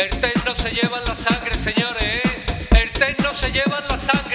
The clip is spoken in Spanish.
El TEN no se lleva la sangre, señores. El TEN no se lleva la sangre.